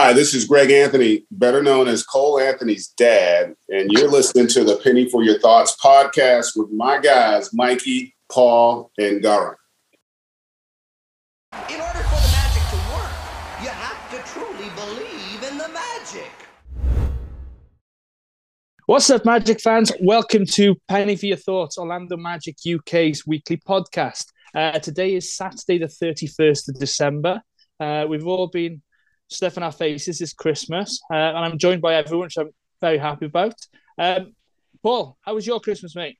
Hi, this is Greg Anthony, better known as Cole Anthony's dad, and you're listening to the Penny for Your Thoughts podcast with my guys, Mikey, Paul, and Garin. In order for the magic to work, you have to truly believe in the magic. What's up, Magic fans? Welcome to Penny for Your Thoughts, Orlando Magic UK's weekly podcast. Uh, today is Saturday, the 31st of December. Uh, we've all been stuffing our faces this Christmas, uh, and I'm joined by everyone, which I'm very happy about. Um, Paul, how was your Christmas, mate?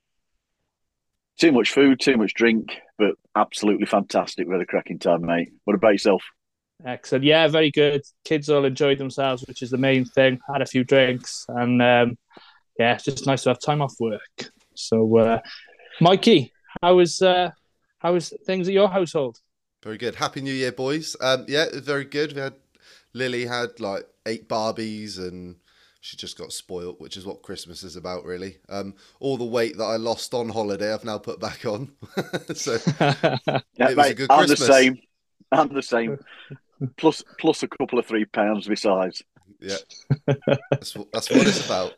Too much food, too much drink, but absolutely fantastic. We had a cracking time, mate. What about yourself? Excellent. Yeah, very good. Kids all enjoyed themselves, which is the main thing. Had a few drinks, and um, yeah, it's just nice to have time off work. So, uh, Mikey, how was uh, how was things at your household? Very good. Happy New Year, boys. Um, yeah, very good. We had Lily had like eight Barbies and she just got spoilt, which is what Christmas is about, really. Um, all the weight that I lost on holiday, I've now put back on. so yeah, it was a good I'm Christmas. the same. I'm the same. plus, plus a couple of three pounds besides. Yeah, that's, that's what it's about.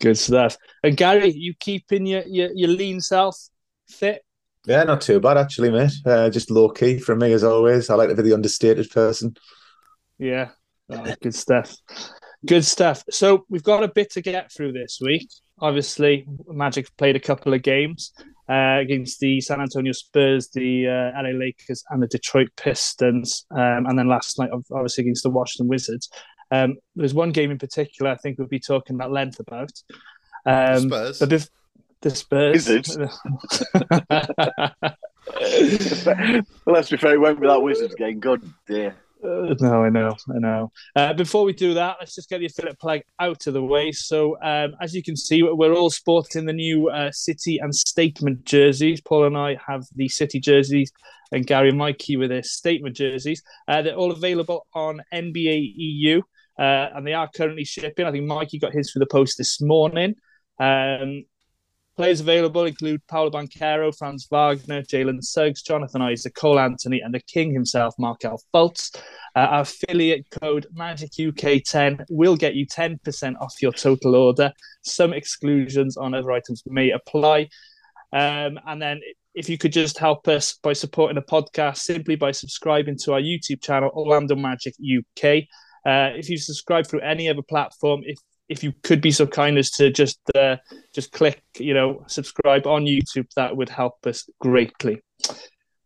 Good stuff. And Gary, you keeping your, your, your lean self fit? Yeah, not too bad actually, mate. Uh, just low key from me as always. I like to be the understated person. Yeah, oh, good stuff. Good stuff. So we've got a bit to get through this week. Obviously, Magic played a couple of games uh, against the San Antonio Spurs, the uh, LA Lakers, and the Detroit Pistons, um, and then last night, obviously against the Washington Wizards. Um, there's one game in particular I think we'll be talking at length about. Um, Spurs. But if, the Spurs. well, let's be fair, it went without Wizards game. God dear. Uh, no, I know, I know. Uh, before we do that, let's just get the affiliate plug out of the way. So, um, as you can see, we're all sporting the new uh, City and Statement jerseys. Paul and I have the City jerseys, and Gary and Mikey with their Statement jerseys. Uh, they're all available on NBA EU, uh, and they are currently shipping. I think Mikey got his through the post this morning. Um, Players available include Paolo Banchero, Franz Wagner, Jalen Suggs, Jonathan Isaac, Cole Anthony, and the king himself, Markelle Fultz. Uh, our affiliate code Magic UK 10 will get you 10% off your total order. Some exclusions on other items may apply. Um, and then if you could just help us by supporting the podcast simply by subscribing to our YouTube channel, Orlando Magic UK. Uh, if you subscribe through any other platform, if if you could be so kind as to just uh, just click, you know, subscribe on YouTube, that would help us greatly.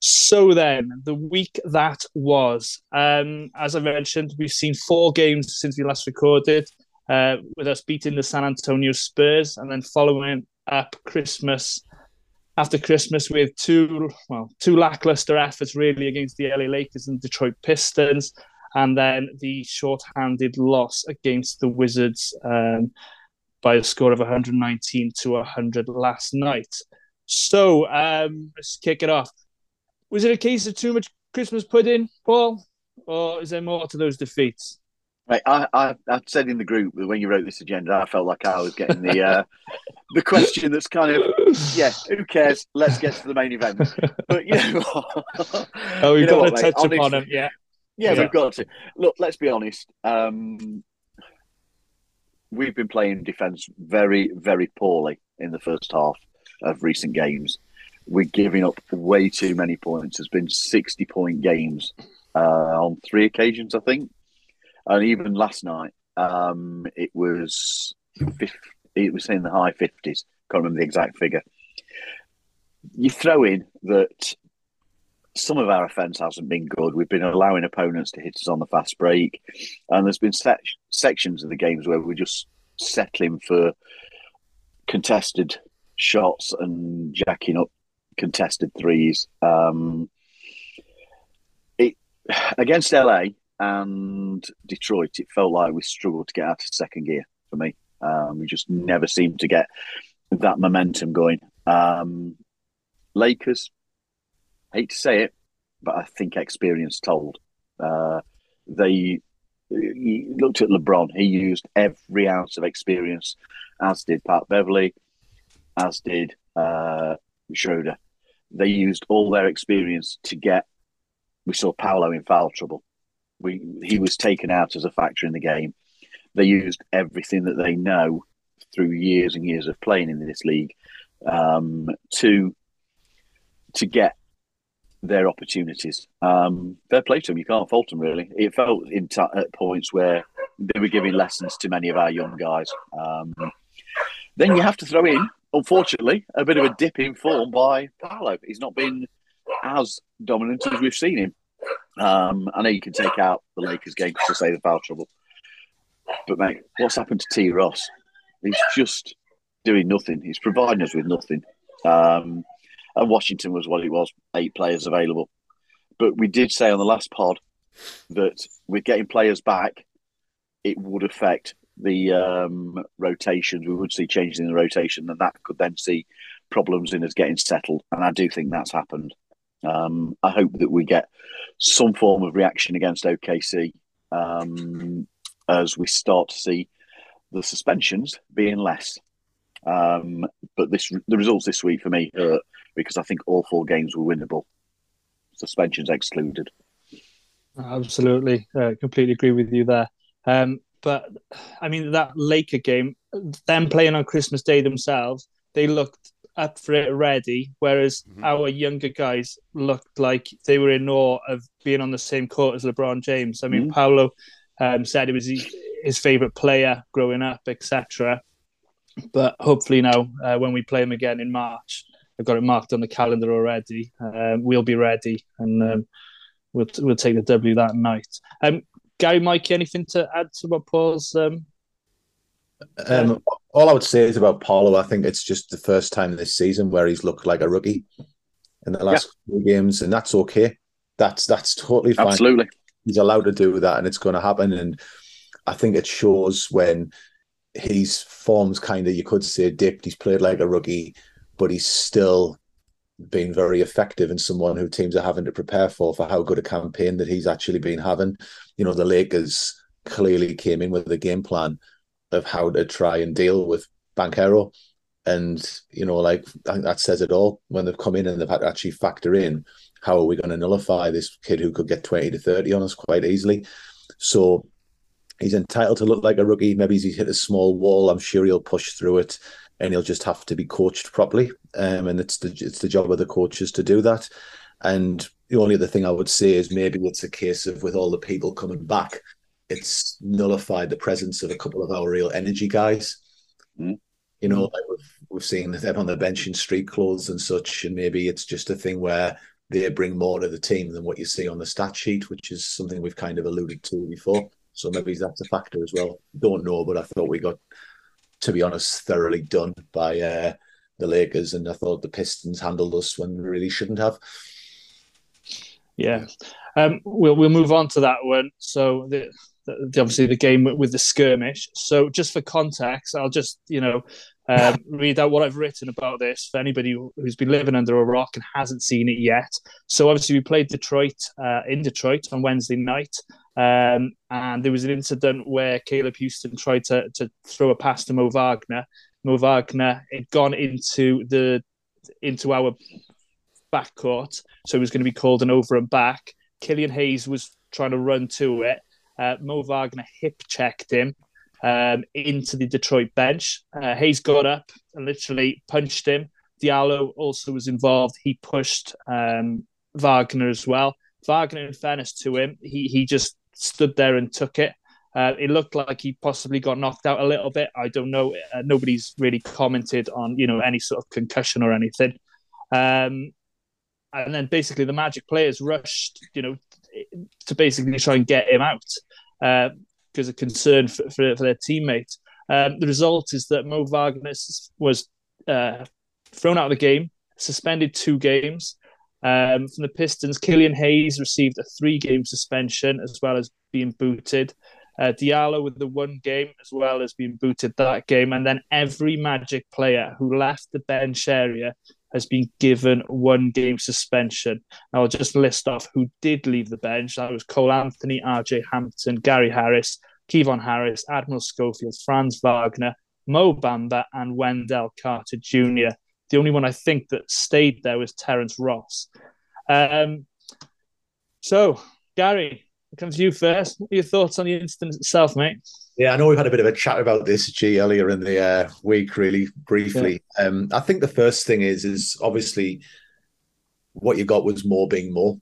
So then, the week that was, um, as I mentioned, we've seen four games since we last recorded, uh, with us beating the San Antonio Spurs, and then following up Christmas after Christmas with two well two lackluster efforts really against the LA Lakers and Detroit Pistons and then the short-handed loss against the Wizards um, by a score of 119 to 100 last night. So um, let's kick it off. Was it a case of too much Christmas pudding, Paul, or is there more to those defeats? Right, I, I, I said in the group when you wrote this agenda, I felt like I was getting the uh, the question that's kind of yeah, who cares? Let's get to the main event. But you know, oh, we've you know got what, to touch Honestly, upon it. Yeah, yeah, yeah, we've got to. Look, let's be honest. Um, we've been playing defence very, very poorly in the first half of recent games. We're giving up way too many points. There's been 60 point games uh, on three occasions, I think. And even last night, um, it was 50, it was in the high 50s. Can't remember the exact figure. You throw in that some of our offence hasn't been good. We've been allowing opponents to hit us on the fast break, and there's been sections of the games where we're just settling for contested shots and jacking up contested threes. Um, it against LA and Detroit, it felt like we struggled to get out of second gear for me. Um, we just never seemed to get that momentum going. Um, Lakers, hate to say it, but I think experience told. Uh, they looked at LeBron. He used every ounce of experience, as did Pat Beverley, as did uh, Schroeder. They used all their experience to get. We saw Paolo in foul trouble. we he was taken out as a factor in the game. They used everything that they know through years and years of playing in this league um, to to get their opportunities. Um, fair play to them. You can't fault them really. It felt in t- at points where they were giving lessons to many of our young guys. Um, then you have to throw in, unfortunately, a bit of a dip in form by Paolo. He's not been as dominant as we've seen him. Um, I know you can take out the Lakers game to say the foul trouble, but mate, what's happened to T. Ross? He's just doing nothing. He's providing us with nothing. Um, and Washington was what it was, eight players available. But we did say on the last pod that with getting players back, it would affect the um, rotations. We would see changes in the rotation, and that could then see problems in us getting settled. And I do think that's happened. Um, I hope that we get some form of reaction against OKC um, as we start to see the suspensions being less. Um, but this the results this week for me hurt because I think all four games were winnable, suspensions excluded. Absolutely, uh, completely agree with you there. Um, but I mean that Laker game, them playing on Christmas Day themselves, they looked up for it ready, whereas mm-hmm. our younger guys looked like they were in awe of being on the same court as LeBron James. I mean, mm-hmm. Paolo um, said it was his favorite player growing up, etc. But hopefully now, uh, when we play him again in March, I've got it marked on the calendar already. Um, we'll be ready, and um, we'll we'll take the W that night. Um, Gary, Mikey, anything to add to what Paul's? Um... Um, all I would say is about Paolo. I think it's just the first time this season where he's looked like a rookie in the last yeah. few games, and that's okay. That's that's totally fine. Absolutely, he's allowed to do that, and it's going to happen. And I think it shows when his form's kind of you could say dipped. He's played like a rookie but he's still been very effective and someone who teams are having to prepare for for how good a campaign that he's actually been having. You know, the Lakers clearly came in with a game plan of how to try and deal with Banchero. And, you know, like I think that says it all when they've come in and they've had to actually factor in how are we going to nullify this kid who could get 20 to 30 on us quite easily. So he's entitled to look like a rookie. Maybe he's hit a small wall. I'm sure he'll push through it and he'll just have to be coached properly. Um, and it's the it's the job of the coaches to do that. And the only other thing I would say is maybe it's a case of with all the people coming back, it's nullified the presence of a couple of our real energy guys. Mm. You know, like we've, we've seen them on the bench in street clothes and such, and maybe it's just a thing where they bring more to the team than what you see on the stat sheet, which is something we've kind of alluded to before. So maybe that's a factor as well. Don't know, but I thought we got to be honest, thoroughly done by uh, the Lakers, and I thought the Pistons handled us when they really shouldn't have. Yeah, um, we'll we'll move on to that one. So the, the, obviously the game with the skirmish. So just for context, I'll just you know um, read out what I've written about this for anybody who's been living under a rock and hasn't seen it yet. So obviously we played Detroit uh, in Detroit on Wednesday night. Um, and there was an incident where Caleb Houstan tried to, to throw a pass to Mo Wagner. Mo Wagner had gone into the into our backcourt, so it was going to be called an over and back. Killian Hayes was trying to run to it. Uh, Mo Wagner hip checked him um, into the Detroit bench. Uh, Hayes got up and literally punched him. Diallo also was involved. He pushed um, Wagner as well. Wagner, in fairness to him, he he just stood there and took it. Uh, it looked like he possibly got knocked out a little bit. I don't know. Uh, nobody's really commented on you know any sort of concussion or anything. Um, and then basically the Magic players rushed, you know, to basically try and get him out because uh, of concern for, for, for their teammate. Um, the result is that Mo Wagner was uh, thrown out of the game, suspended two games. Um, from the Pistons, Killian Hayes received a three game suspension as well as being booted. Uh, Diallo with the one game as well as being booted that game. And then every Magic player who left the bench area has been given one game suspension. I'll just list off who did leave the bench. That was Cole Anthony, RJ Hampton, Gary Harris, Kevon Harris, Admiral Schofield, Franz Wagner, Mo Bamba, and Wendell Carter Jr. The only one I think that stayed there was Terrence Ross. Um, so, Gary, comes to you first. What are your thoughts on the incident itself, mate? Yeah, I know we've had a bit of a chat about this, G, earlier in the uh, week, really briefly. Yeah. Um, I think the first thing is, is obviously what you got was Mo being Mo.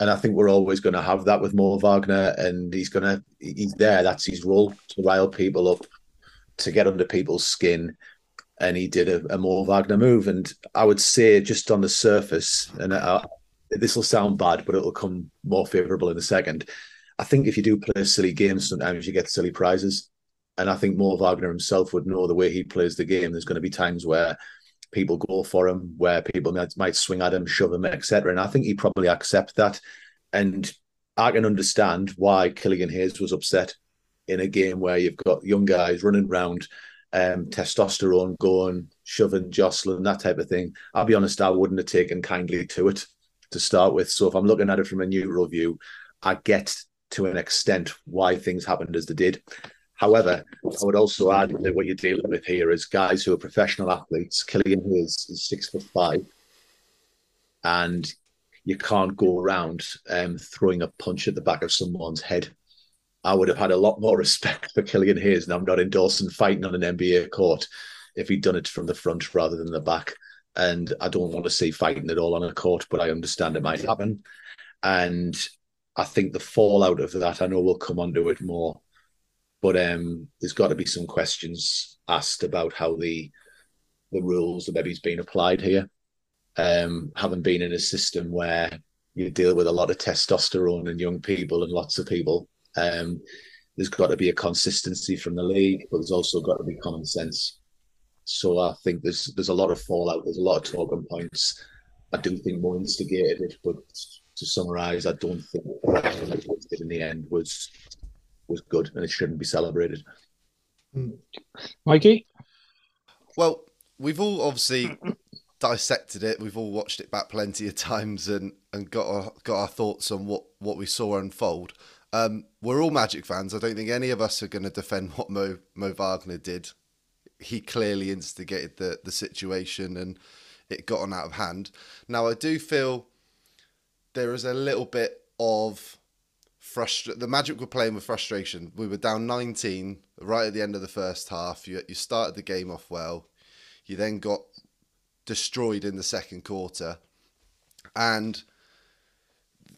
And I think we're always going to have that with Mo Wagner, and he's going to, he's there. That's his role to rile people up, to get under people's skin. And he did a, a Mo Wagner move. And I would say, just on the surface, and I, this will sound bad, but it'll come more favourable in a second. I think if you do play silly games, sometimes you get silly prizes. And I think Mo Wagner himself would know the way he plays the game. There's going to be times where people go for him, where people might, might swing at him, shove him, etc. And I think he probably accept that. And I can understand why Killian Hayes was upset in a game where you've got young guys running around, um, testosterone going, shoving, jostling, that type of thing. I'll be honest, I wouldn't have taken kindly to it to start with. So if I'm looking at it from a neutral view, I get to an extent why things happened as they did. However, I would also add that what you're dealing with here is guys who are professional athletes. Killian Hayes is six foot five, and you can't go around um, throwing a punch at the back of someone's head. I would have had a lot more respect for Killian Hayes, and I'm not endorsing fighting on an NBA court if he'd done it from the front rather than the back and I don't want to see fighting at all on a court, but I understand it might happen. And I think the fallout of that, I know we'll come onto it more, but um, there's got to be some questions asked about how the the rules that maybe's been applied here. Um, having been in a system where you deal with a lot of testosterone and young people and lots of people, um, there's got to be a consistency from the league, but there's also got to be common sense. So I think there's there's a lot of fallout. There's a lot of talking points. I do think Mo instigated it, but to summarise, I don't think what did in the end was was good, and it shouldn't be celebrated. Hmm. Mikey, well, we've all obviously dissected it. We've all watched it back plenty of times, and and got our got our thoughts on what what we saw unfold. Um, we're all Magic fans. I don't think any of us are going to defend what Mo Mo Wagner did he clearly instigated the the situation and it got on out of hand. Now I do feel there is a little bit of frustration. The Magic were playing with frustration. We were down 19 right at the end of the first half. You you started the game off well. You then got destroyed in the second quarter, and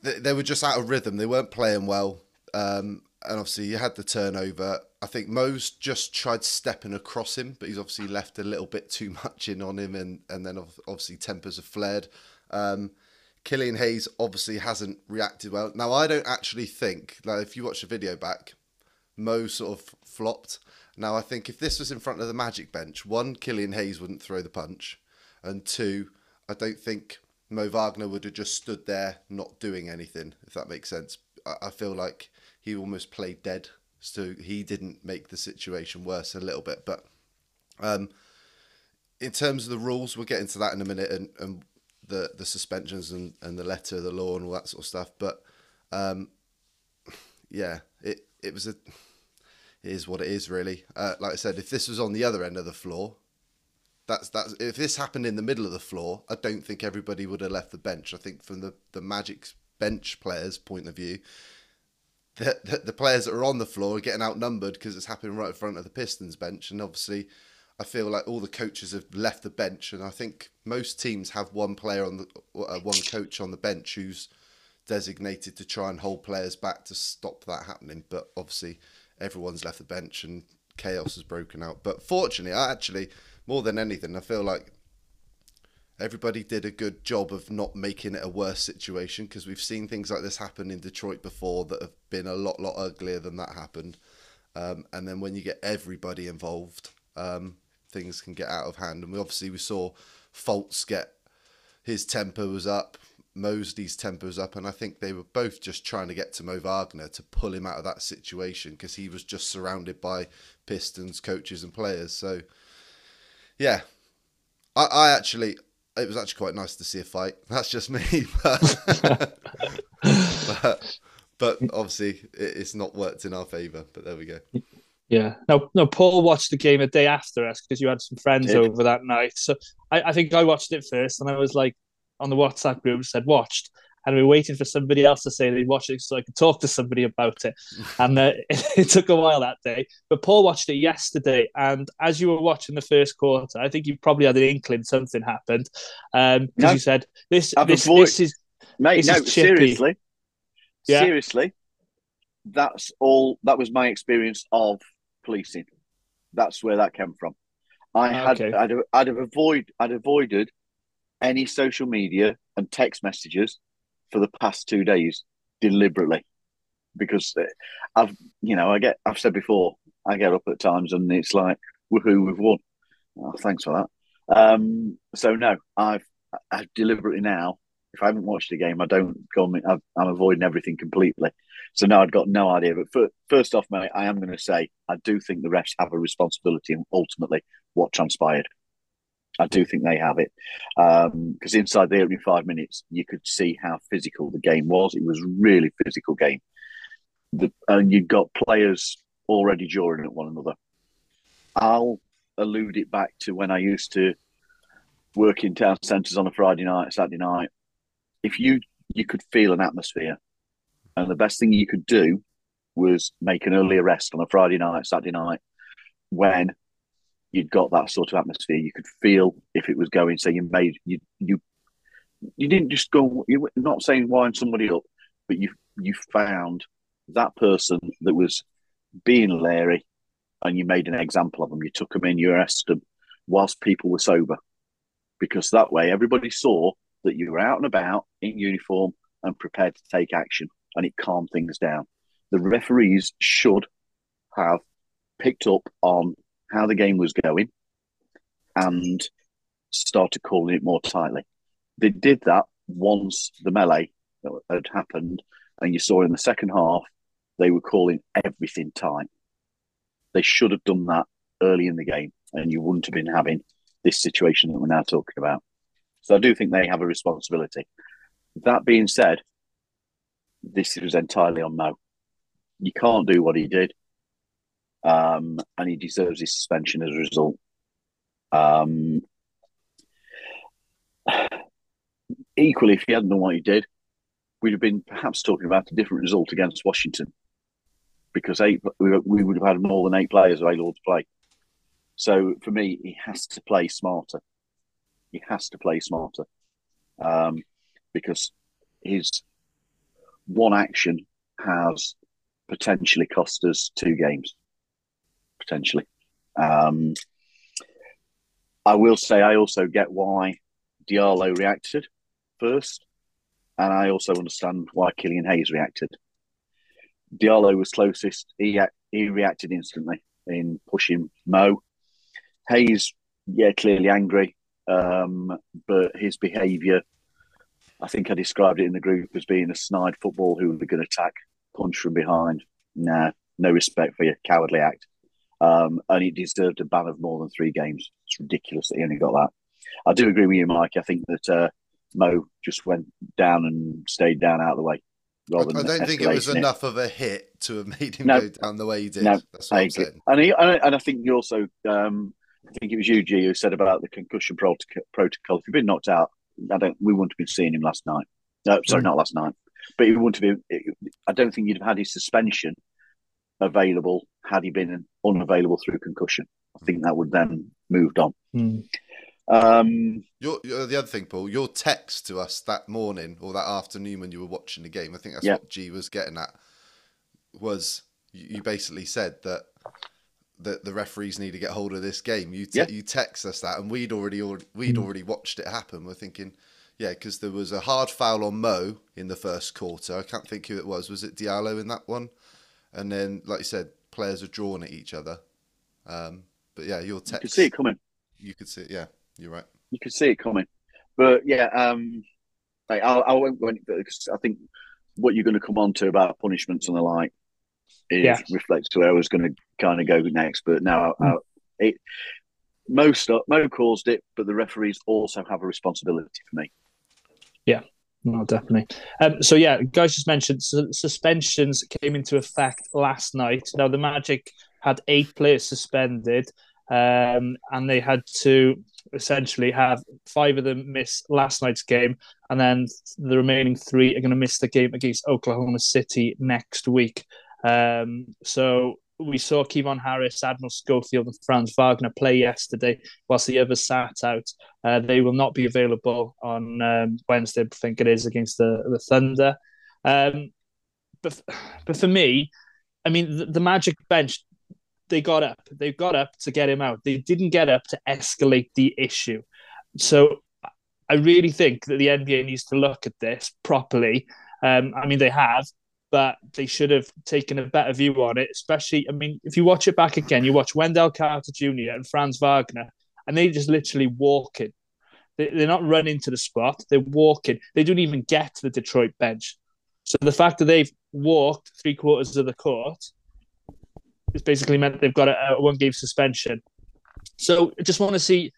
they, they were just out of rhythm. They weren't playing well. Um, and obviously you had the turnover. I think Mo's just tried stepping across him, but he's obviously left a little bit too much in on him, and and then obviously tempers have flared. Um, Killian Hayes obviously hasn't reacted well. Now I don't actually think like if you watch the video back, Mo sort of flopped. Now I think if this was in front of the Magic bench, one Killian Hayes wouldn't throw the punch, and two, I don't think Mo Wagner would have just stood there not doing anything. If that makes sense, I, I feel like he almost played dead, so he didn't make the situation worse a little bit. But um, in terms of the rules, we'll get into that in a minute, and, and the the suspensions and, and the letter of the law and all that sort of stuff. But um, yeah, it it was a is what it is really. Uh, like I said, if this was on the other end of the floor, that's that's if this happened in the middle of the floor, I don't think everybody would have left the bench. I think from the the Magic's bench players' point of view, the, the, the players that are on the floor are getting outnumbered because it's happening right in front of the Pistons bench. And obviously, I feel like all the coaches have left the bench, and I think most teams have one player on the uh, one coach on the bench who's designated to try and hold players back to stop that happening. But obviously, everyone's left the bench and chaos has broken out. But fortunately, I actually more than anything, I feel like everybody did a good job of not making it a worse situation because we've seen things like this happen in Detroit before that have been a lot lot uglier than that happened. Um, and then when you get everybody involved, um, things can get out of hand. And we obviously we saw Fultz get his temper was up, Mosley's temper was up, and I think they were both just trying to get to Mo Wagner to pull him out of that situation because he was just surrounded by Pistons coaches and players. So yeah, I actually it was actually quite nice to see a fight. That's just me, but, but, but obviously it's not worked in our favour. But there we go. Yeah. No, no. Paul watched the game a day after us because you had some friends over that night. So I, I, think I watched it first, and I was like on the WhatsApp group said watched, and we were waiting for somebody else to say they'd watched it so I could talk to somebody about it. And uh, it, it took a while that day. But Paul watched it yesterday, and as you were watching the first quarter, I think you probably had an inkling something happened because um, No. you said this this, this is Mate, This no, is seriously. Yeah. Seriously. That's all that was my experience of policing. That's where that came from. I had Okay. I'd, I'd have avoid I'd avoided any social media and text messages for the past two days deliberately because uh, I've you know I get I've said before I get up at times and it's like woohoo we've won. Oh, thanks for that. Um, so no, I've I've deliberately now if I haven't watched a game, I don't go. I'm I'm avoiding everything completely. So now I've got no idea. But fir- first off, mate, I am going to say I do think the refs have a responsibility in ultimately what transpired. I do think they have it um, because inside the opening five minutes, you could see how physical the game was. It was really physical game. The, and you've got players already jawing at one another. I'll allude it back to when I used to work in town centres on a Friday night, Saturday night. If you you could feel an atmosphere, and the best thing you could do was make an early arrest on a Friday night, Saturday night, when you'd got that sort of atmosphere. You could feel if it was going. So you made you you you didn't just go. You're not saying wind somebody up, but you you found that person that was being Larry, and you made an example of them. You took them in, you arrested them, whilst people were sober, because that way everybody saw that you were out and about in uniform and prepared to take action, and it calmed things down. The referees should have picked up on how the game was going and started calling it more tightly. They did that once the melee had happened, and you saw in the second half they were calling everything tight. They should have done that early in the game, and you wouldn't have been having this situation that we're now talking about. So I do think they have a responsibility. That being said, this was entirely on Mo. You can't do what he did, um, and he deserves his suspension as a result. Um, equally, if he hadn't done what he did, we'd have been perhaps talking about a different result against Washington because eight we, would have had more than eight players available to play. So for me, he has to play smarter. He has to play smarter um, because his one action has potentially cost us two games. Potentially. Um, I will say I also get why Diallo reacted first, and I also understand why Killian Hayes reacted. Diallo was closest; he he reacted instantly in pushing Mo. Hayes, yeah, clearly angry, um, but his behaviour, I think I described it in the group as being a snide football who hooligan attack, punch from behind. Nah, no respect for your cowardly act. Um, and he deserved a ban of more than three games. It's ridiculous that he only got that. I do agree with you, Mike. I think that uh, Mo just went down and stayed down out of the way. I, I don't think it was escalating enough of a hit to have made him No. go down the way he did. No, That's what I I'm saying. And, he, and I think you also, um, I think it was you, G, who said about the concussion protocol. protocol. If he'd been knocked out, I don't. We wouldn't have been seeing him last night. No, sorry, Mm. not last night. But he wouldn't have been. I don't think you'd have had his suspension available had he been unavailable through concussion. I think that would then moved on. Hmm. Um, Your, your, the other thing, Paul, your text to us that morning or that afternoon when you were watching the game, I think that's Yeah. what G was getting at, was you, you basically said that that the referees need to get hold of this game. You te- Yeah. you text us that, and we'd already al- we'd already watched it happen. We're thinking, yeah, because there was a hard foul on Mo in the first quarter. I can't think who it was. Was it Diallo in that one? And then, like you said, players are drawn at each other. Um, but yeah, your text. you text, could see it coming. You could see, it. yeah, you're right. you could see it coming. But yeah, um, like, I, I won't go any because I think what you're going to come on to about punishments and the like is Yeah. reflects to where I was going to kind of go next. But now, I, it most Mo caused it, but the referees also have a responsibility for me. No, definitely. Um, so yeah, guys just mentioned su- suspensions came into effect last night. Now the Magic had eight players suspended, um, and they had to essentially have five of them miss last night's game, and then the remaining three are going to miss the game against Oklahoma City next week. Um, so we saw Kevon Harris, Admiral Schofield, and Franz Wagner play yesterday, whilst the others sat out. Uh, they will not be available on um, Wednesday, I think it is, against the, the Thunder. Um, but, but for me, I mean, the, the Magic bench, they got up. They got up to get him out. They didn't get up to escalate the issue. So I really think that the NBA needs to look at this properly. Um, I mean, they have, but they should have taken a better view on it. Especially, I mean, if you watch it back again, you watch Wendell Carter Jr. and Franz Wagner, and they just literally walking. They, they're not running to the spot; they're walking. They don't even get to the Detroit bench. So the fact that they've walked three quarters of the court has basically meant they've got a, a one game suspension. So I just want to see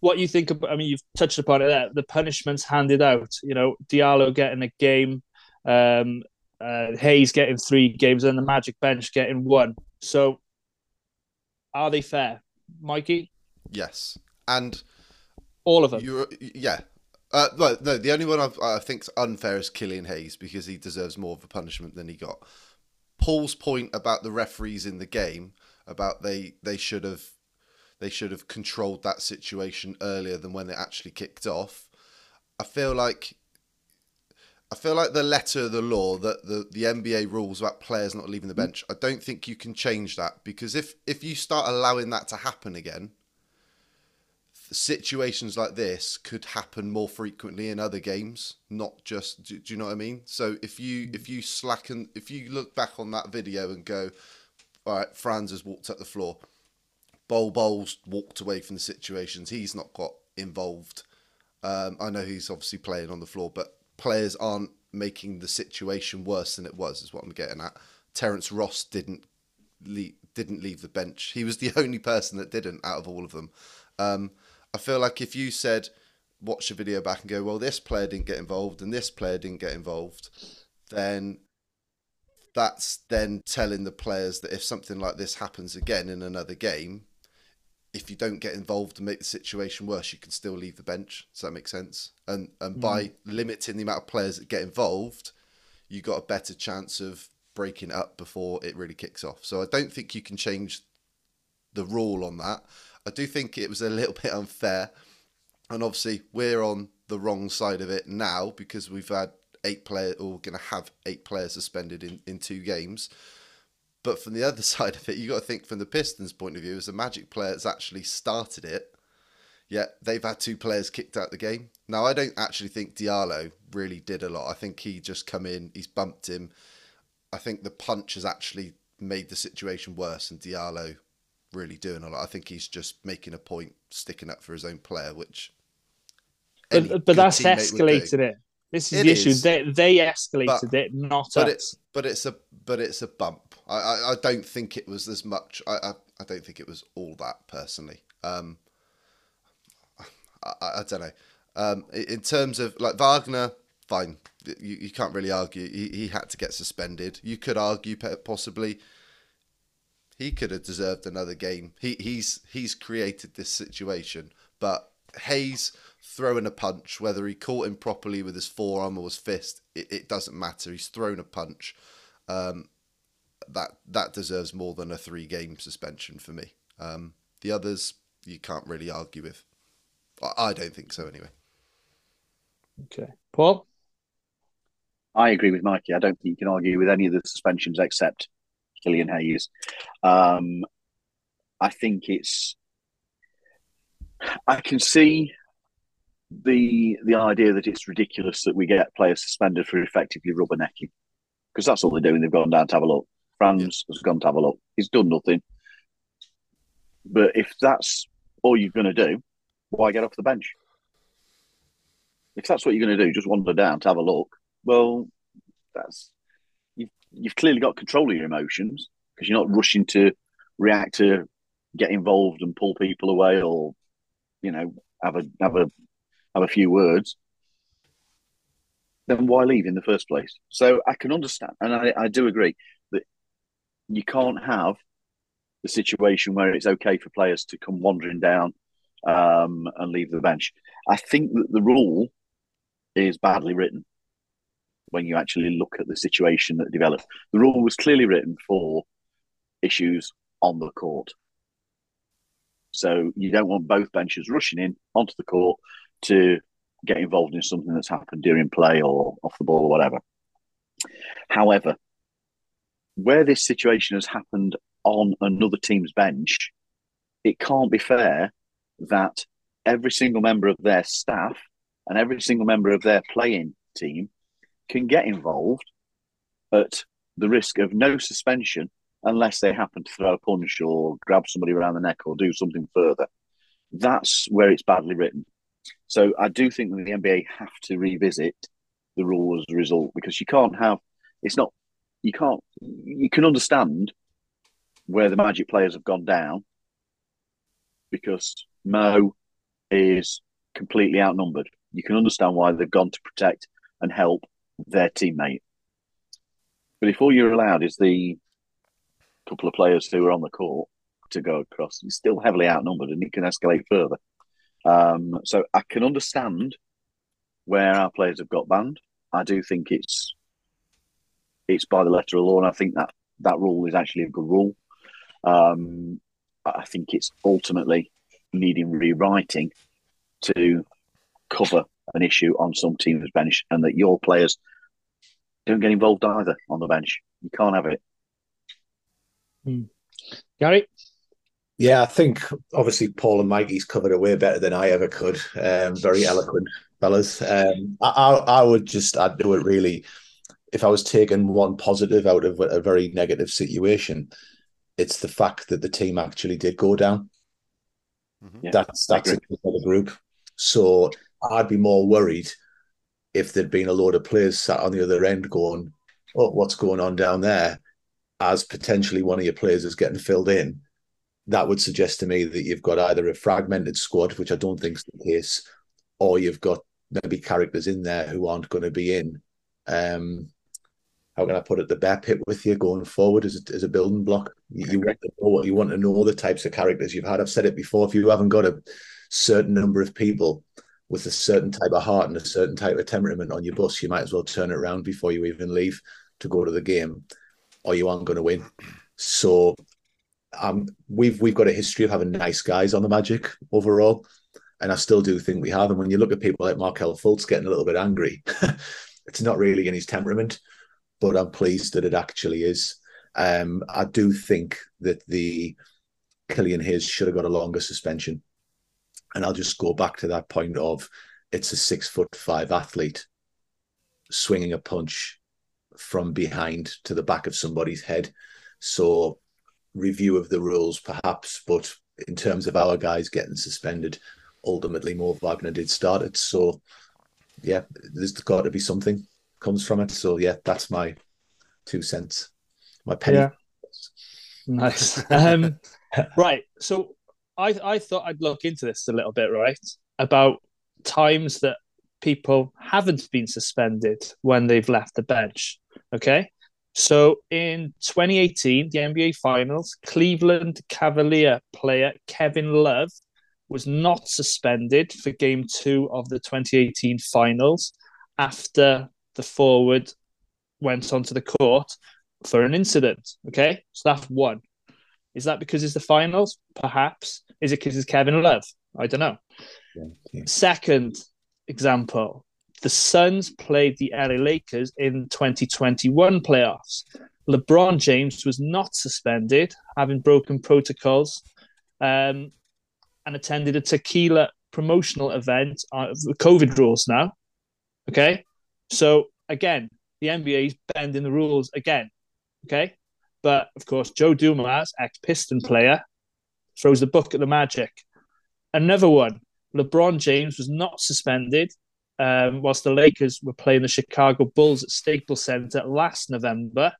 what you think about. I mean, you've touched upon it there. The punishments handed out. You know, Diallo getting a game. Um, uh, Hayes getting three games and the Magic bench getting one. So, are they fair, Mikey? Yes, and all of them. You, yeah. Uh, well, no, the only one I've, I think is unfair is Killian Hayes because he deserves more of a punishment than he got. Paul's point about the referees in the game about they they should have they should have controlled that situation earlier than when it actually kicked off. I feel like I feel like the letter of the law that the, the NBA rules about players not leaving the bench, I don't think you can change that. Because if if you start allowing that to happen again, situations like this could happen more frequently in other games, not just do, do, you know what I mean? So if you if you slacken if you look back on that video and go, all right, Franz has walked up the floor, Bol Bol's walked away from the situations, he's not got involved. Um, I know he's obviously playing on the floor, but players aren't making the situation worse than it was. Is what I'm getting at. Terrence Ross didn't leave, didn't leave the bench. He was the only person that didn't out of all of them. Um, I feel like if you said watch the video back and go, well, this player didn't get involved and this player didn't get involved, then that's then telling the players that if something like this happens again in another game, if you don't get involved and make the situation worse, you can still leave the bench. Does that make sense? And and mm. by limiting the amount of players that get involved, you got a better chance of breaking up before it really kicks off. So I don't think you can change the rule on that. I do think it was a little bit unfair, and obviously we're on the wrong side of it now because we've had eight players, or going to have eight players suspended in in two games. But from the other side of it, you got to think from the Pistons' point of view, as a Magic player that's actually started it, yet they've had two players kicked out the game. Now, I don't actually think Diallo really did a lot. I think he just come in, he's bumped him. I think the punch has actually made the situation worse, and Diallo really doing a lot. I think he's just making a point, sticking up for his own player, which. But, but that's escalated it. This is it the issue. They they escalated but, it, not but us. It's, but it's a but it's a bump. I, I, I don't think it was as much. I, I, I don't think it was all that personally. Um, I, I, don't know. Um, in terms of like Wagner, fine. You, you can't really argue. He, he had to get suspended. You could argue possibly he could have deserved another game. He he's he's created this situation, but Hayes throwing a punch, whether he caught him properly with his forearm or his fist, it, it doesn't matter. He's thrown a punch. Um, that that deserves more than a three game suspension for me. Um, the others you can't really argue with. I, I don't think so anyway. Okay, Paul. I agree with Mikey. I don't think you can argue with any of the suspensions except Killian Hayes. Um, I think it's. I can see the the idea that it's ridiculous that we get players suspended for effectively rubbernecking because that's all they're doing. They've gone down to have a look. Franz yeah. has gone to have a look. He's done nothing. But if that's all you're going to do, why get off the bench? If that's what you're going to do, just wander down to have a look. Well, that's you've you've clearly got control of your emotions because you're not rushing to react to get involved and pull people away or you know have a have a have a few words then why leave in the first place? So I can understand, and I, I do agree you can't have the situation where it's okay for players to come wandering down um, and leave the bench. I think that the rule is badly written when you actually look at the situation that developed. The rule was clearly written for issues on the court. So you don't want both benches rushing in onto the court to get involved in something that's happened during play or off the ball or whatever. However, where this situation has happened on another team's bench, it can't be fair that every single member of their staff and every single member of their playing team can get involved at the risk of no suspension unless they happen to throw a punch or grab somebody around the neck or do something further. That's where it's badly written. So I do think that the NBA have to revisit the rule as a result because you can't have it's not you can't you can understand where the Magic players have gone down because Mo is completely outnumbered. You can understand why they've gone to protect and help their teammate. But if all you're allowed is the couple of players who are on the court to go across, he's still heavily outnumbered and it can escalate further. Um, so I can understand where our players have got banned. I do think it's it's by the letter of law, and I think that that rule is actually a good rule. Um, I think it's ultimately needing rewriting to cover an issue on some team's bench, and that your players don't get involved either on the bench. You can't have it. Hmm. Gary? Yeah, I think obviously Paul and Mikey's covered it way better than I ever could. Um, very eloquent fellas. Um, I, I, I would just add to it really. If I was taking one positive out of a very negative situation, it's the fact that the team actually did go down. Mm-hmm. Yeah, that's that's it for the group. So I'd be more worried if there'd been a load of players sat on the other end going, "Oh, what's going on down there?" As potentially one of your players is getting filled in, that would suggest to me that you've got either a fragmented squad, which I don't think is the case, or you've got maybe characters in there who aren't going to be in. Um, how can I put it? The bear pit with you going forward as a, as a building block. You, you want to know what you want to know the types of characters you've had. I've said it before. If you haven't got a certain number of people with a certain type of heart and a certain type of temperament on your bus, you might as well turn it around before you even leave to go to the game, or you aren't going to win. So, um, we've we've got a history of having nice guys on the Magic overall, and I still do think we have. And when you look at people like Markelle Fultz getting a little bit angry, it's not really in his temperament, but I'm pleased that it actually is. Um, I do think that the Killian Hayes should have got a longer suspension. And I'll just go back to that point of it's a six foot five athlete swinging a punch from behind to the back of somebody's head. So, review of the rules, perhaps, but in terms of our guys getting suspended, ultimately Mo Wagner did start it. So, yeah, there's got to be something comes from it. So, yeah, that's my two cents, my penny. Yeah. Nice. Um, right. So, I I thought I'd look into this a little bit, right? About times that people haven't been suspended when they've left the bench. Okay. So in 2018, the NBA Finals, Cleveland Cavalier player Kevin Love was not suspended for game two of the 2018 finals after the forward went onto the court for an incident. Okay. So that's one. Is that because it's the finals? Perhaps. Is it because it's Kevin Love? I don't know. Yeah, yeah. Second example the Suns played the LA Lakers in 2021 playoffs. LeBron James was not suspended, having broken protocols, um, and attended a tequila promotional event the COVID rules now. Okay. So, again, the NBA is bending the rules again. Okay. But of course, Joe Dumars, ex Piston player, throws the book at the Magic. Another one, LeBron James was not suspended um, whilst the Lakers were playing the Chicago Bulls at Staples Center last November.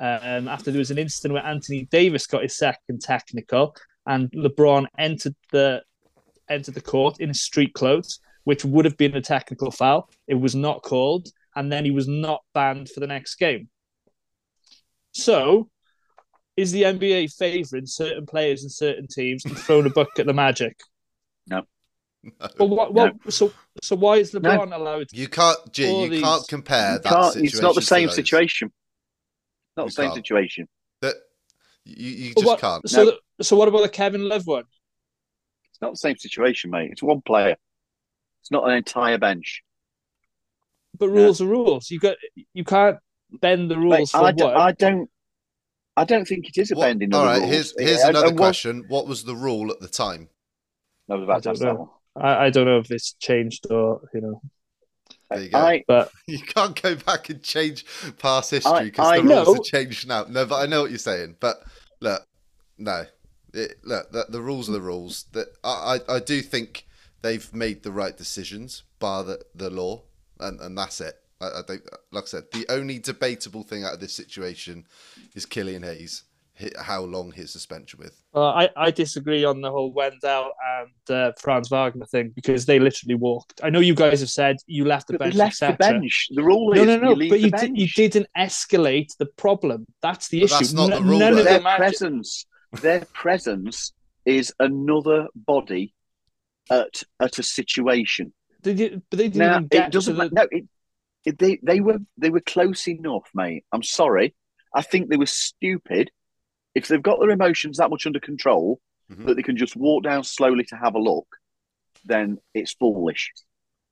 Um, after there was an incident where Anthony Davis got his second technical, and LeBron entered the entered the court in his street clothes, which would have been a technical foul. It was not called, and then he was not banned for the next game. So, is the NBA favouring certain players and certain teams and throwing a book at the Magic? Well, what, what, so so why is LeBron allowed? You can't, G, you these- can't compare You that can't- situation. it's not the same situation. Not You the same can't. situation. That you, you just what- can't. So No. the- so what about the Kevin Love one? It's not the same situation, mate. It's one player. It's not an entire bench. But rules are rules. You got you can't bend the Mate, rules for I, one. don't, I don't. I don't think it is a What- bending of all the right, rules. here's here's And- another and what- question. What was the rule at the time? I was I about to don't ask that know. one. I, I don't know if it's changed or you know. There you go. I, But You can't go back and change past history because I the rules know. have changed now. No, but I know what you're saying. But look, no, it, look, the, the rules are the rules. That I, I, I do think they've made the right decisions by the, the law, and, and that's it. I, I think, like I said, the only debatable thing out of this situation is Killian Hayes, how long his suspension with. uh, I I disagree on the whole Wendell and uh, Franz Wagner thing because they literally walked. I know you guys have said you left the but bench, left the bench. The rule No, is no, no. you But you bench. did, you didn't escalate the problem. That's the But issue. that's not the rule, None though. of their presence, their presence is another body at at a situation. They did, but they didn't Now get it doesn't to the, matter. No, it, it, they they were they were close enough, mate. I'm sorry. I think they were stupid. If they've got their emotions that much under control Mhm. that they can just walk down slowly to have a look, then it's foolish.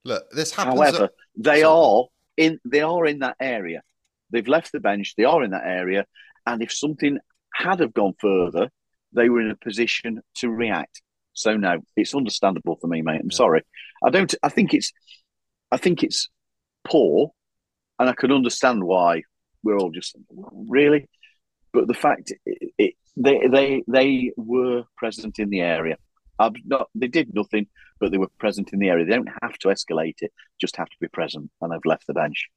Look, this happens. However, they Sorry. are in they are in that area. They've left the bench. They are in that area, and if something had have gone further, they were in a position to react. So no, it's understandable for me, mate. I'm Yeah. sorry. I don't. I think it's. I think it's poor, and I can understand why we're all just really. But the fact it, it, they they they were present in the area. I'm not. They did nothing, but they were present in the area. They don't have to escalate it; just have to be present, and they've left the bench.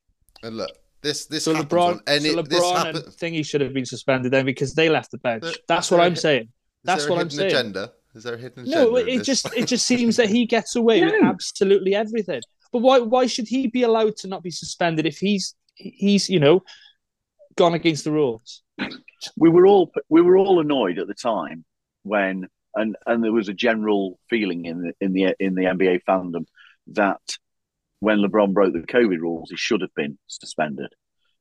and look, this this so happens LeBron, on any. so this LeBron happen, and Thingy should have been suspended then because they left the bench. But- That's what there a I'm hit- saying. Is That's there what I'm hidden saying. Agenda? Is there a hidden? No, it this? just it just seems that he gets away with absolutely everything. But why why should he be allowed to not be suspended if he's he's you know gone against the rules? we were all we were all annoyed at the time when and and there was a general feeling in the in the in the NBA fandom that when LeBron broke the COVID rules, he should have been suspended,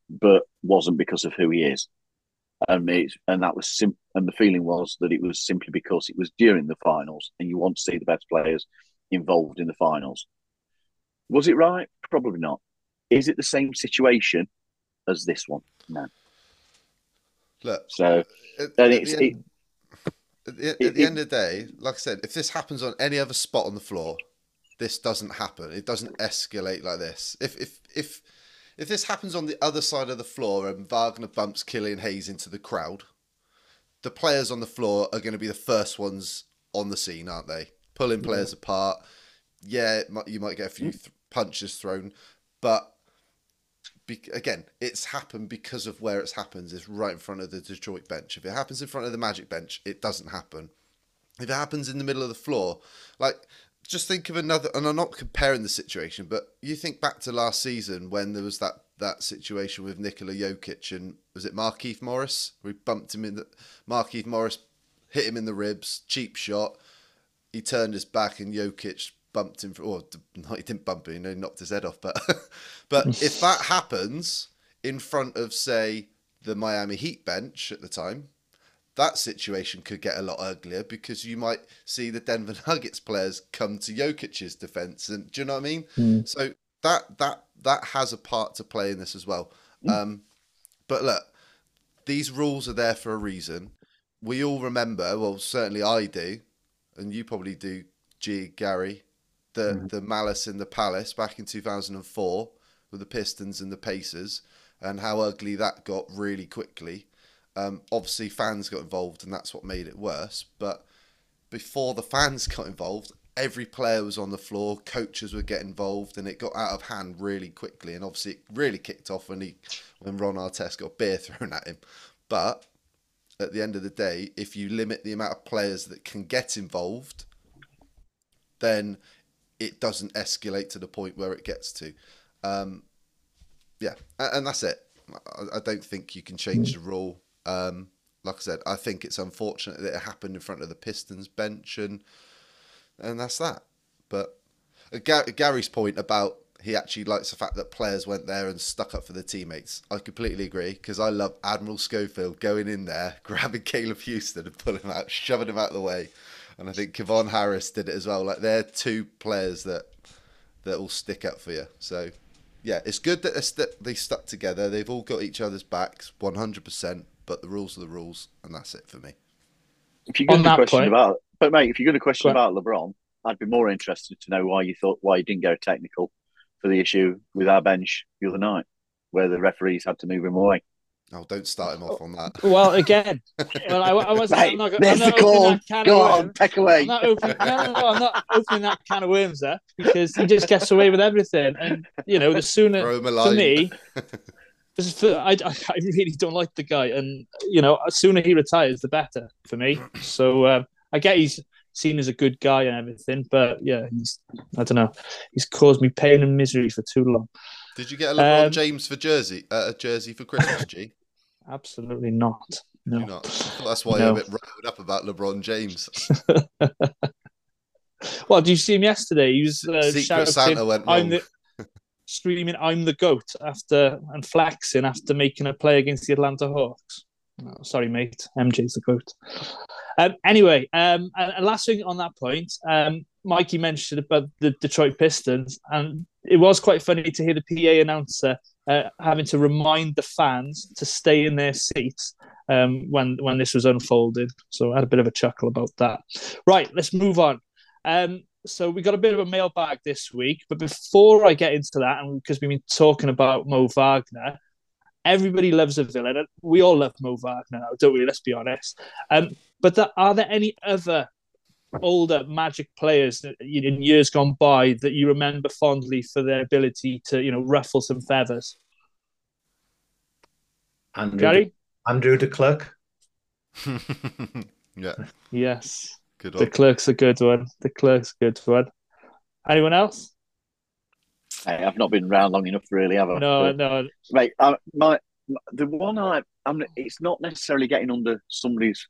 but wasn't because of who he is. And it, and that was sim- and the feeling was that it was simply because it was during the finals, and you want to see the best players involved in the finals. Was it right? Probably not. Is it the same situation as this one? No. Look, So at, and at it's the it, end, at the, at it- the it- end of the day, like I said, if this happens on any other spot on the floor, this doesn't happen. It doesn't escalate like this. If if if if this happens on the other side of the floor and Wagner bumps Killian Hayes into the crowd, the players on the floor are going to be the first ones on the scene, aren't they? Pulling mm-hmm. players apart. Yeah, might, you might get a few mm. th- punches thrown, but be- again, it's happened because of where it's happened. It's right in front of the Detroit bench. If it happens in front of the Magic bench, it doesn't happen. If it happens in the middle of the floor, like just think of another. And I'm not comparing the situation, but you think back to last season when there was that that situation with Nikola Jokic and was it Markieff Morris? We bumped him in the Markieff Morris hit him in the ribs, cheap shot. He turned his back and Jokic bumped him. For, or no, he didn't bump him. He knocked his head off. But but if that happens in front of say the Miami Heat bench at the time, that situation could get a lot uglier because you might see the Denver Nuggets players come to Jokic's defense, and do you know what I mean? Hmm. So that that that has a part to play in this as well. Hmm. Um, but look, these rules are there for a reason. We all remember, well, certainly I do, and you probably do, G. Gary, the hmm. the malice in the palace back in two thousand and four with the Pistons and the Pacers, and how ugly that got really quickly. Um, obviously, fans got involved, and that's what made it worse. But before the fans got involved, every player was on the floor, coaches would get involved, and it got out of hand really quickly. And obviously, it really kicked off when he, when Ron Artest got beer thrown at him. But at the end of the day, if you limit the amount of players that can get involved, then it doesn't escalate to the point where it gets to. Um, yeah, and that's it. I- I don't think you can change the rule. Um, like I said, I think it's unfortunate that it happened in front of the Pistons bench, and and that's that. But uh, Ga- Gary's point about he actually likes the fact that players went there and stuck up for their teammates. I completely agree because I love Admiral Schofield going in there, grabbing Caleb Houstan and pulling him out, shoving him out of the way. And I think Kevon Harris did it as well. Like they're two players that that will stick up for you. So yeah, it's good that they're st- they stuck together. They've all got each other's backs, one hundred percent. But the rules are the rules, and that's it for me. If you're going On to question point- about, but mate, if you're going to question about LeBron, I'd be more interested to know why you thought why you didn't go technical for the issue with our bench the other night, where the referees had to move him away. Oh, don't start him off on that. Oh, well, again, well, I, I wasn't. Mate, I'm not, I'm not the call. that Go on, worms. peck away. I'm not opening. No, no, no, I'm not opening that can of worms there because he just gets away with everything. And you know, the sooner Throw him a for me, this is for, I, I I really don't like the guy, and you know, the sooner he retires, the better for me. So um, I get he's seen as a good guy and everything, but yeah, he's I don't know, he's caused me pain and misery for too long. Did you get a LeBron Um, James for jersey? Uh, a jersey for Christmas, G? Absolutely not. No. Not. That's why No. you're a bit riled up about LeBron James. Well, did you see him yesterday? He was uh, Secret Santa went "I'm wrong. the screaming, I'm the goat" after and flexing after making a play against the Atlanta Hawks. Sorry, mate. MJ's the goat. Um, anyway, um, and, and last thing on that point, um, Mikey mentioned about the Detroit Pistons, and it was quite funny to hear the PA announcer uh, having to remind the fans to stay in their seats um, when when this was unfolded. So I had a bit of a chuckle about that. Right, let's move on. Um, so we got a bit of a mailbag this week, but before I get into that, and because we've been talking about Mo Wagner, everybody loves a villain. and We all love Mo Wagner now, don't we? Let's be honest. Um, but there, are there any other older Magic players that, in years gone by that you remember fondly for their ability to, you know, ruffle some feathers? Andrew, Gary? Andrew DeClercq. yeah, Yes. Good The one. clerk's a good one. DeClercq's a good one. Anyone else? Hey, I've not been around long enough, really, have I? No, But- no. Mate, I, my the one I I'm it's not necessarily getting under somebody's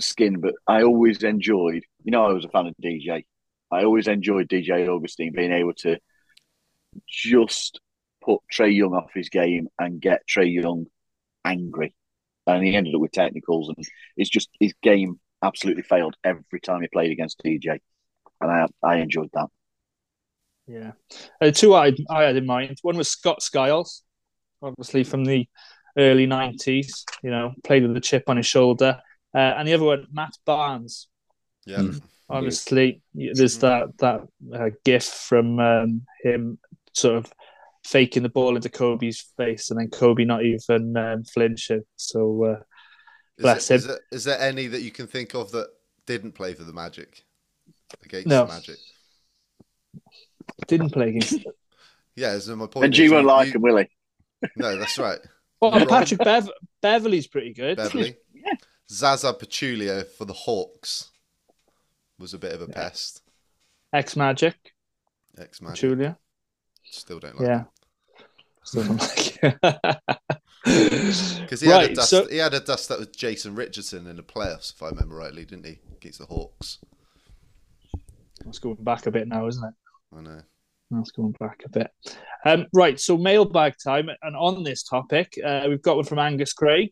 skin, but I always enjoyed. You know, I was a fan of DJ. I always enjoyed DJ Augustin being able to just put Trae Young off his game and get Trae Young angry, and he ended up with technicals, and it's just his game absolutely failed every time he played against DJ, and I I enjoyed that. Yeah. Uh, two I, I had in mind. One was Scott Skiles, obviously from the early 90s, you know, played with a chip on his shoulder. Uh, and the other one, Matt Barnes. Yeah, Mm. Obviously, there's that that uh, gif from um, him sort of faking the ball into Kobe's face and then Kobe not even um, flinching. So, uh, is, it, him. is, there, is there any that you can think of that didn't play for the Magic against No. the Magic? didn't play against. Yeah, so my point. And is G you- won't like you- him, will he? No, that's right. Well, Right. Patrick Bev- Beverley's pretty good. Beverley. Yeah. Zaza Pachulia for the Hawks was a bit of a pest. Ex Magic, Ex Magic. Julia. Still don't like Yeah. him. Still don't like it. Because he, had a right, dust, so he had a dust that with Jason Richardson in the playoffs, if I remember rightly, didn't he? Against the Hawks. Let's back a bit now, isn't it? I know. Let's back a bit. Um, right, so mailbag time, and on this topic, uh, we've got one from Angus Craig.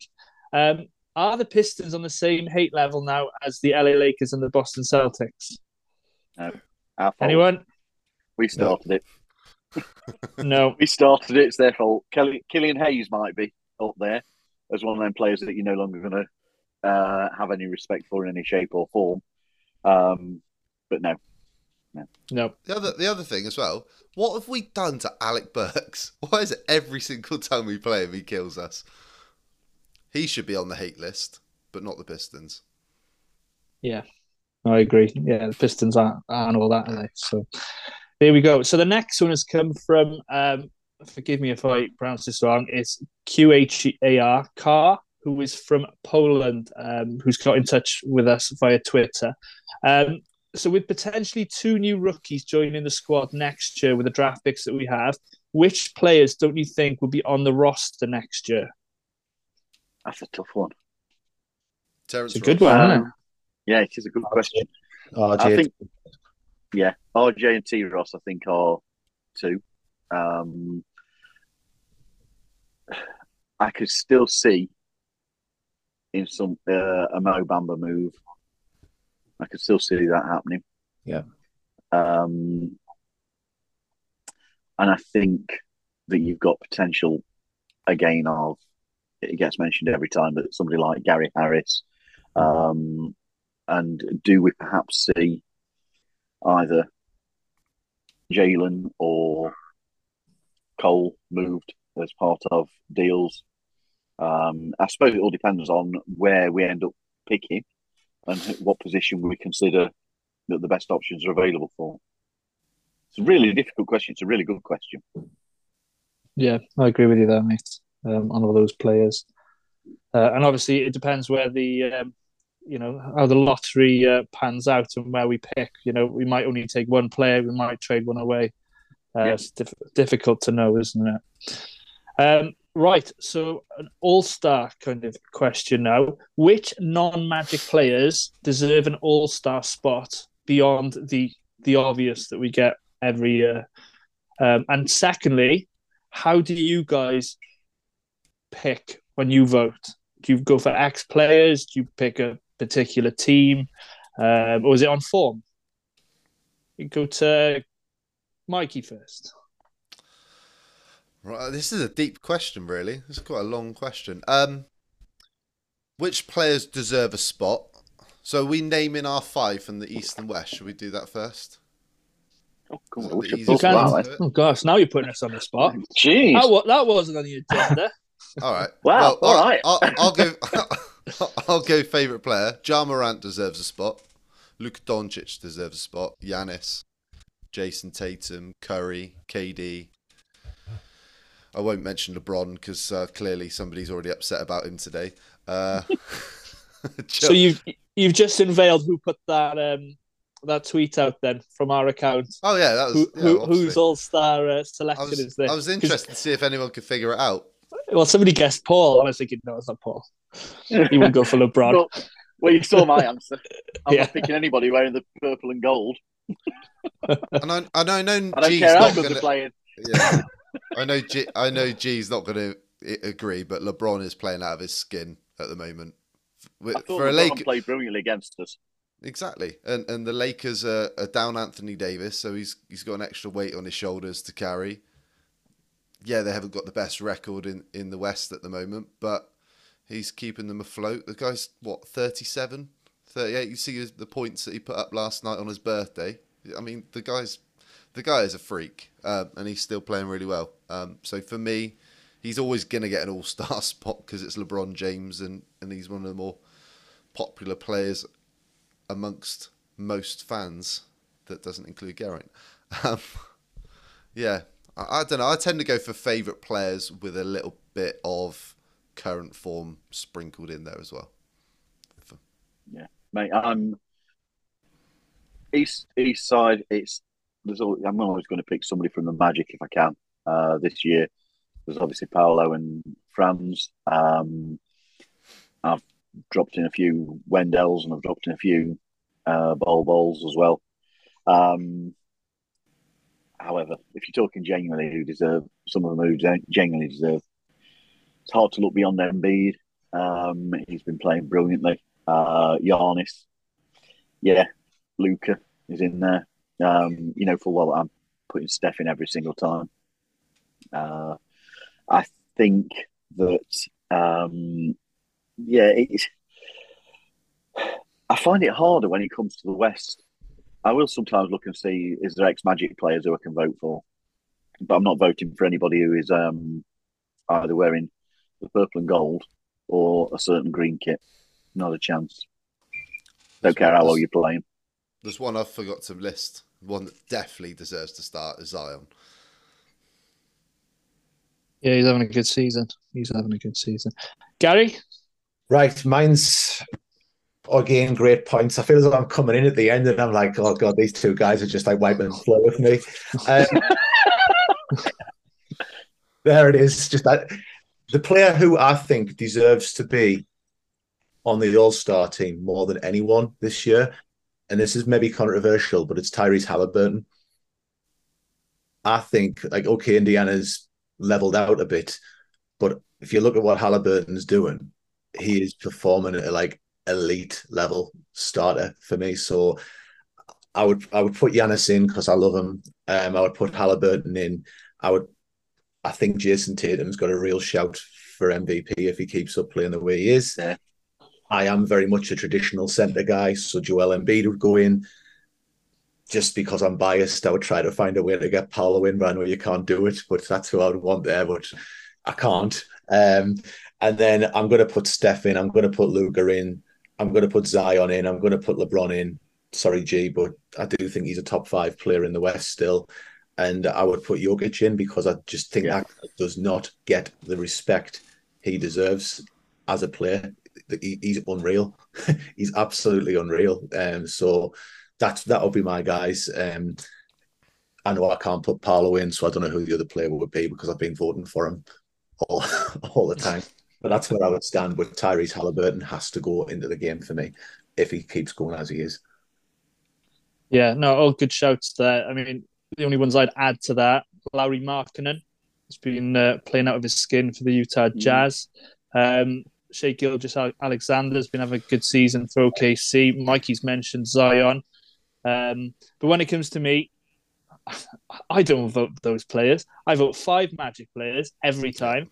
Um, are the Pistons on the same hate level now as the LA Lakers and the Boston Celtics? Our. Anyone? We started it. No. We started it. It's their fault. Kelly, Killian Hayes might be up there as one of them players that you're no longer going to uh, have any respect for in any shape or form. Um, but no, No. no. The other, the other thing as well. What have we done to Alec Burks? Why is it every single time we play him, he kills us? He should be on the hate list, but not the Pistons. Yeah, I agree. Yeah, the Pistons aren't, aren't all that, are they? So there we go. So the next one has come from, um, forgive me if I pronounce this wrong, it's QHAR, Car, who is from Poland, um, who's got in touch with us via Twitter. Um, so with potentially two new rookies joining the squad next year with the draft picks that we have, which players don't you think will be on the roster next year? that's a tough one. Terrence It's a good Ross. one, isn't? Um, yeah, it is a good question. RJ, I think Yeah, RJ and T Ross, I think, are two. Um, I could still see in some uh, a Mo Bamba move. I could still see that happening. Yeah. Um, and I think that you've got potential again of it gets mentioned every time, but somebody like Gary Harris. Um, and do we perhaps see either Jalen or Cole moved as part of deals? Um, I suppose it all depends on where we end up picking and what position we consider that the best options are available for. It's a really difficult question. It's a really good question. Yeah, I agree with you there, mate. Um, on all those players, uh, and obviously it depends where the um, you know how the lottery uh, pans out and where we pick. You know, we might only take one player, we might trade one away. Uh, Yeah. It's diff- difficult to know, isn't it? Um, right. So, an all-star kind of question now: Which non-Magic players deserve an all-star spot beyond the the obvious that we get every year? Um, and secondly, how do you guys pick when you vote? Do you go for X players? Do you pick a particular team, um, or is it on form? You go to Mikey first. Right, this is a deep question, really. It's quite a long question. Um, which players deserve a spot? So, are we naming our five from the east and west. Should we do that first? Oh, come Is on, that we the should easiest talk can. way about to it. do it? Oh gosh, now you're putting us on the spot. Jeez. That, wa- that wasn't on the agenda. All right. Wow, all I'll, right. I'll, I'll go. I'll go. Favorite player. Ja Morant deserves a spot. Luka Doncic deserves a spot. Giannis, Jayson Tatum, Curry, KD. I won't mention LeBron because uh, clearly somebody's already upset about him today. Uh, so you've you've just unveiled who put that um that tweet out then from our account. oh yeah, that was Who, yeah, who obviously. whose all star uh, I selection was, is this? I was 'Cause- interested to see if anyone could figure it out. Well, somebody guessed Paul. I was thinking, no, it's not Paul. He would go for LeBron. Well, well, you saw my answer. I'm Yeah. not picking anybody wearing the purple and gold. And I, and I know I don't G's care how good gonna, they're playing. Yeah. I know G, I know G's not going to agree, but LeBron is playing out of his skin at the moment. With- I For a LeBron Lake, played brilliantly against us. exactly, and and the Lakers are, are down Anthony Davis, so he's he's got an extra weight on his shoulders to carry. Yeah, they haven't got the best record in, in the West at the moment, but he's keeping them afloat. The guy's what 37, 38. You see the points that he put up last night on his birthday. I mean, the guy's the guy is a freak, um, and he's still playing really well. Um, so for me, he's always gonna get an All Star spot because it's LeBron James, and and he's one of the more popular players amongst most fans. That doesn't include Garrett. Um, yeah, I, I don't know. I tend to go for favourite players with a little bit of current form sprinkled in there as well. Yeah, mate, I'm east east side. It's there's always, I'm always going to pick somebody from the Magic if I can. Uh, this year, there's obviously Paolo and Franz. Um, I've dropped in a few Wendells and I've dropped in a few uh, Bol Bols as well. Um, however, if you're talking genuinely who deserve some of them who gen- genuinely deserve, it's hard to look beyond Embiid. Um, he's been playing brilliantly. Uh, Giannis, yeah, Luka is in there. Um, you know, for well, I'm putting Steph in every single time. Uh, I think that, um, yeah, it's, I find it harder when it comes to the West. I will sometimes look and see is there ex Magic players who I can vote for, but I'm not voting for anybody who is um, either wearing the purple and gold or a certain green kit. Not a chance. Don't care how well you're playing. There's one I've forgot to list. One that definitely deserves to start is Zion. Yeah, he's having a good season. He's having a good season. Gary, Right, mine's again great points. I feel as though I'm coming in at the end and I'm like, oh god, these two guys are just like wiping the floor with me. Um, there it is. Just that the player who I think deserves to be on the All Star team more than anyone this year and this is maybe controversial, but it's Tyrese Halliburton. I think like okay, Indiana's leveled out a bit, but if you look at what Halliburton's doing, he is performing at like elite level starter for me. So I would I would put Giannis in because I love him. Um, I would put Halliburton in. I would. I think Jayson Tatum's got a real shout for MVP if he keeps up playing the way he is. Yeah. I am very much a traditional centre guy, so Joel Embiid would go in. Just because I'm biased, I would try to find a way to get Paolo in, but I know you can't do it. But that's who I would want there, but I can't. Um, and then I'm going to put Steph in. I'm going to put Luka in. I'm going to put Zion in. I'm going to put LeBron in. Sorry, G, but I do think he's a top five player in the West still. And I would put Jokic in because I just think Yeah. that does not get the respect he deserves as a player. He- He's unreal. he's absolutely unreal. Um, so that's that'll be my guys. Um, I know I can't put Paolo in, so I don't know who the other player would be because I've been voting for him all, all the time. But that's where I would stand. But Tyrese Halliburton has to go into the game for me if he keeps going as he is. Yeah, no, all good shouts there. I mean, the only ones I'd add to that, Lauri Markkanen has been uh, playing out of his skin for the Utah Jazz. Um, Shai Gilgeous-Alexander's been having a good season for OKC. Mikey's mentioned Zion. Um, but when it comes to me, I don't vote those players. I vote five Magic players every time.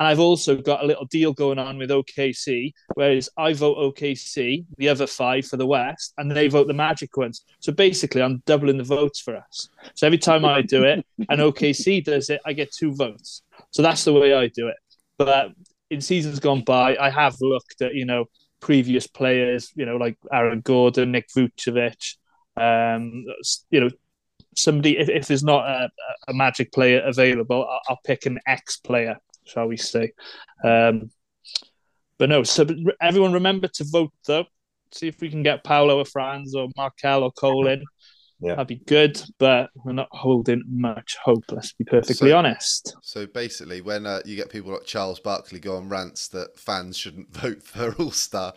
And I've also got a little deal going on with OKC, whereas I vote OKC, the other five for the West, and they vote the Magic ones. So basically, I'm doubling the votes for us. So every time I do it and OKC does it, I get two votes. So that's the way I do it. But in seasons gone by, I have looked at, you know, previous players, you know, like Aaron Gordon, Nick Vucevic, um, you know, somebody, if, if there's not a, a Magic player available, I'll, I'll pick an X player shall we say. Um, but no, so everyone remember to vote though. See if we can get Paolo or Franz or Markelle or Cole in. Yeah. That'd be good, but we're not holding much hope, let's be perfectly So- honest. So basically, when uh, you get people like Charles Barkley go on rants that fans shouldn't vote for All Star,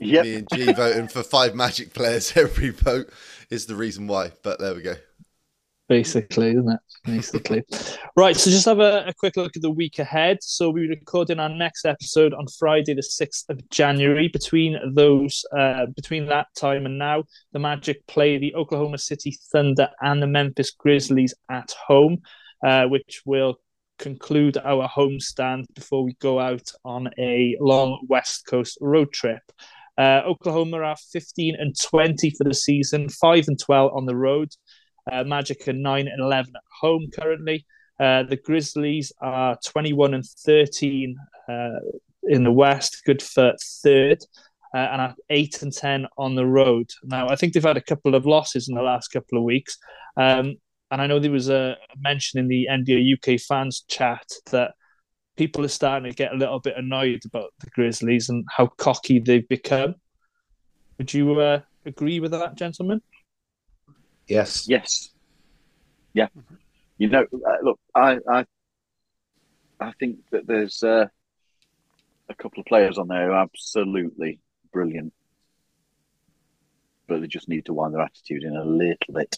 Yep. me and G voting for five Magic players every vote is the reason why. But there we go. Basically, isn't it? Basically. right, so just have a, a quick look at the week ahead. So we're recording our next episode on Friday, the 6th of January. Between those, uh, between that time and now, the Magic play the Oklahoma City Thunder and the Memphis Grizzlies at home, uh, which will conclude our homestand before we go out on a long West Coast road trip. Uh, Oklahoma are 15 and 20 for the season, 5 and 12 on the road. Uh, Magic are 9 and 11 at home currently. Uh, the Grizzlies are 21 and 13 uh, in the West, good for third, uh, and are 8 and 10 on the road. Now, I think they've had a couple of losses in the last couple of weeks. Um, and I know there was a mention in the NBA UK fans chat that people are starting to get a little bit annoyed about the Grizzlies and how cocky they've become. Would you uh, agree with that, gentlemen? Yes. Yes. Yeah. You know, uh, look, I, I, I think that there's uh, a couple of players on there who are absolutely brilliant, but they just need to wind their attitude in a little bit.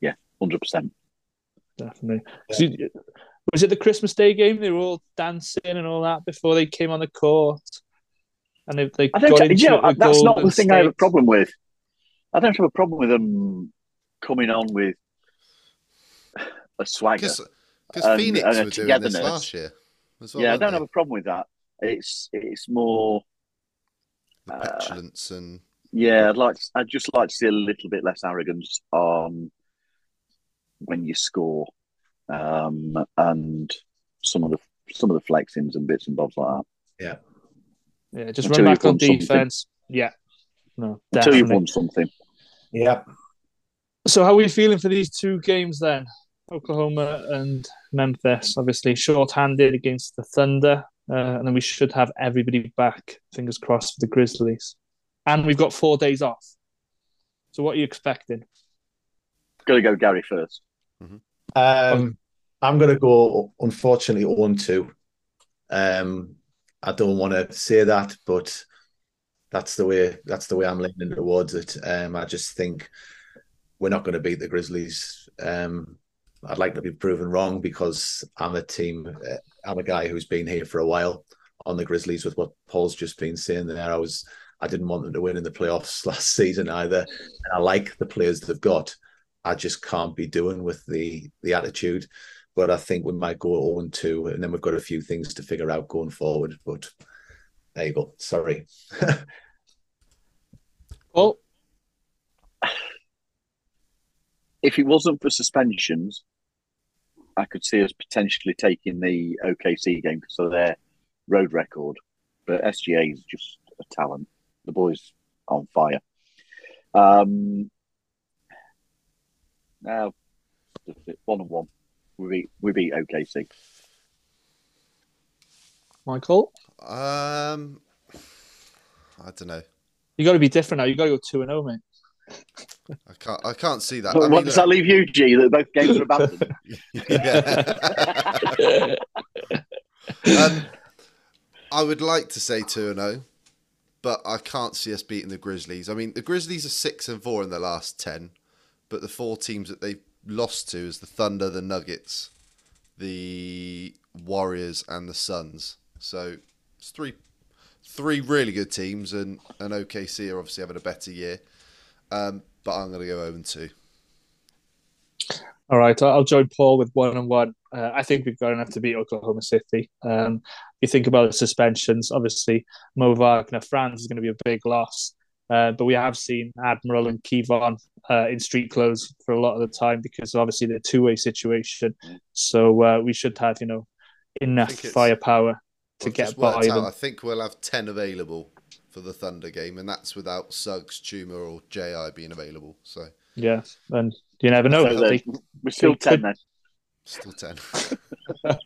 Yeah, hundred percent. Definitely. So was it the Christmas Day game? They were all dancing and all that before they came on the court, and they, they I got don't. into You know, that's not the Golden thing I have a problem with. I don't have a problem with them coming on with a swagger. Because And- Phoenix and a were doing this togetherness. last year as well. yeah, I don't they? have a problem with that. It's it's more. the uh, petulance and Yeah, I'd like. I'd just like to see a little bit less arrogance on when you score, um, and some of the some of the flexings and bits and bobs like that. Yeah, yeah. just Until run back on won something. defense. Yeah, no, Until you've won something. Yeah. So, how are we feeling for these two games then? Oklahoma and Memphis, obviously short-handed against the Thunder, uh, and then we should have everybody back. Fingers crossed for the Grizzlies, and we've got four days off. So, what are you expecting? Gonna go Gary first. Um, I'm going to go, unfortunately, on two. Um, I don't want to say that, but that's the way that's the way I'm leaning towards it. Um, I just think we're not going to beat the Grizzlies. Um, I'd like to be proven wrong because I'm a team. Uh, I'm a guy who's been here for a while on the Grizzlies. With what Paul's just been saying there, I was I didn't want them to win in the playoffs last season either, and I like the players they've got. I just can't be doing with the the attitude. But I think we might go on two, and then we've got a few things to figure out going forward. But there you go. Sorry. Well, If it wasn't for suspensions, I could see us potentially taking the OKC game because of their road record. But SGA is just a talent. The boy's on fire. Um, now, one and one. We beat, we beat OKC. Michael, Um, I don't know. you got to be different now. You got to go two and zero, mate. I can't. I can't see that. What, I mean, does that leave you, G? That both games are abandoned. yeah. um, I would like to say two and zero, but I can't see us beating the Grizzlies. I mean, the Grizzlies are six and four in the last ten, but the four teams that they've lost to is the Thunder, the Nuggets, the Warriors, and the Suns. So it's three, three really good teams, and and OKC are obviously having a better year. Um, but I'm going to go 0 and 2. All right, I'll join Paul with one and one. Uh, I think we've got enough to beat Oklahoma City. Um, you think about the suspensions, obviously, Mo Wagner, Franz is going to be a big loss. Uh, but we have seen Admiral and Kevon uh, in street clothes for a lot of the time because obviously the two way situation. So uh, we should have, you know, enough firepower to I've get just by worked out. I think we'll have 10 available for the Thunder game, and that's without Suggs, Tumor, or JI being available. So Yeah, and you never know. So They- we're still they ten could- then. still 10.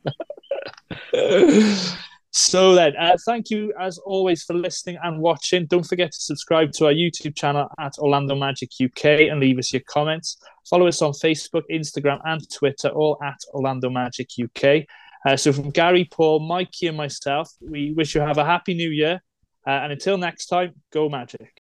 so then, uh, thank you as always for listening and watching. Don't forget to subscribe to our YouTube channel at Orlando Magic UK and leave us your comments. Follow us on Facebook, Instagram, and Twitter, all at Orlando Magic UK. Uh, so from Gary, Paul, Mikey, and myself, we wish you have a happy new year. Uh, and until next time, go Magic.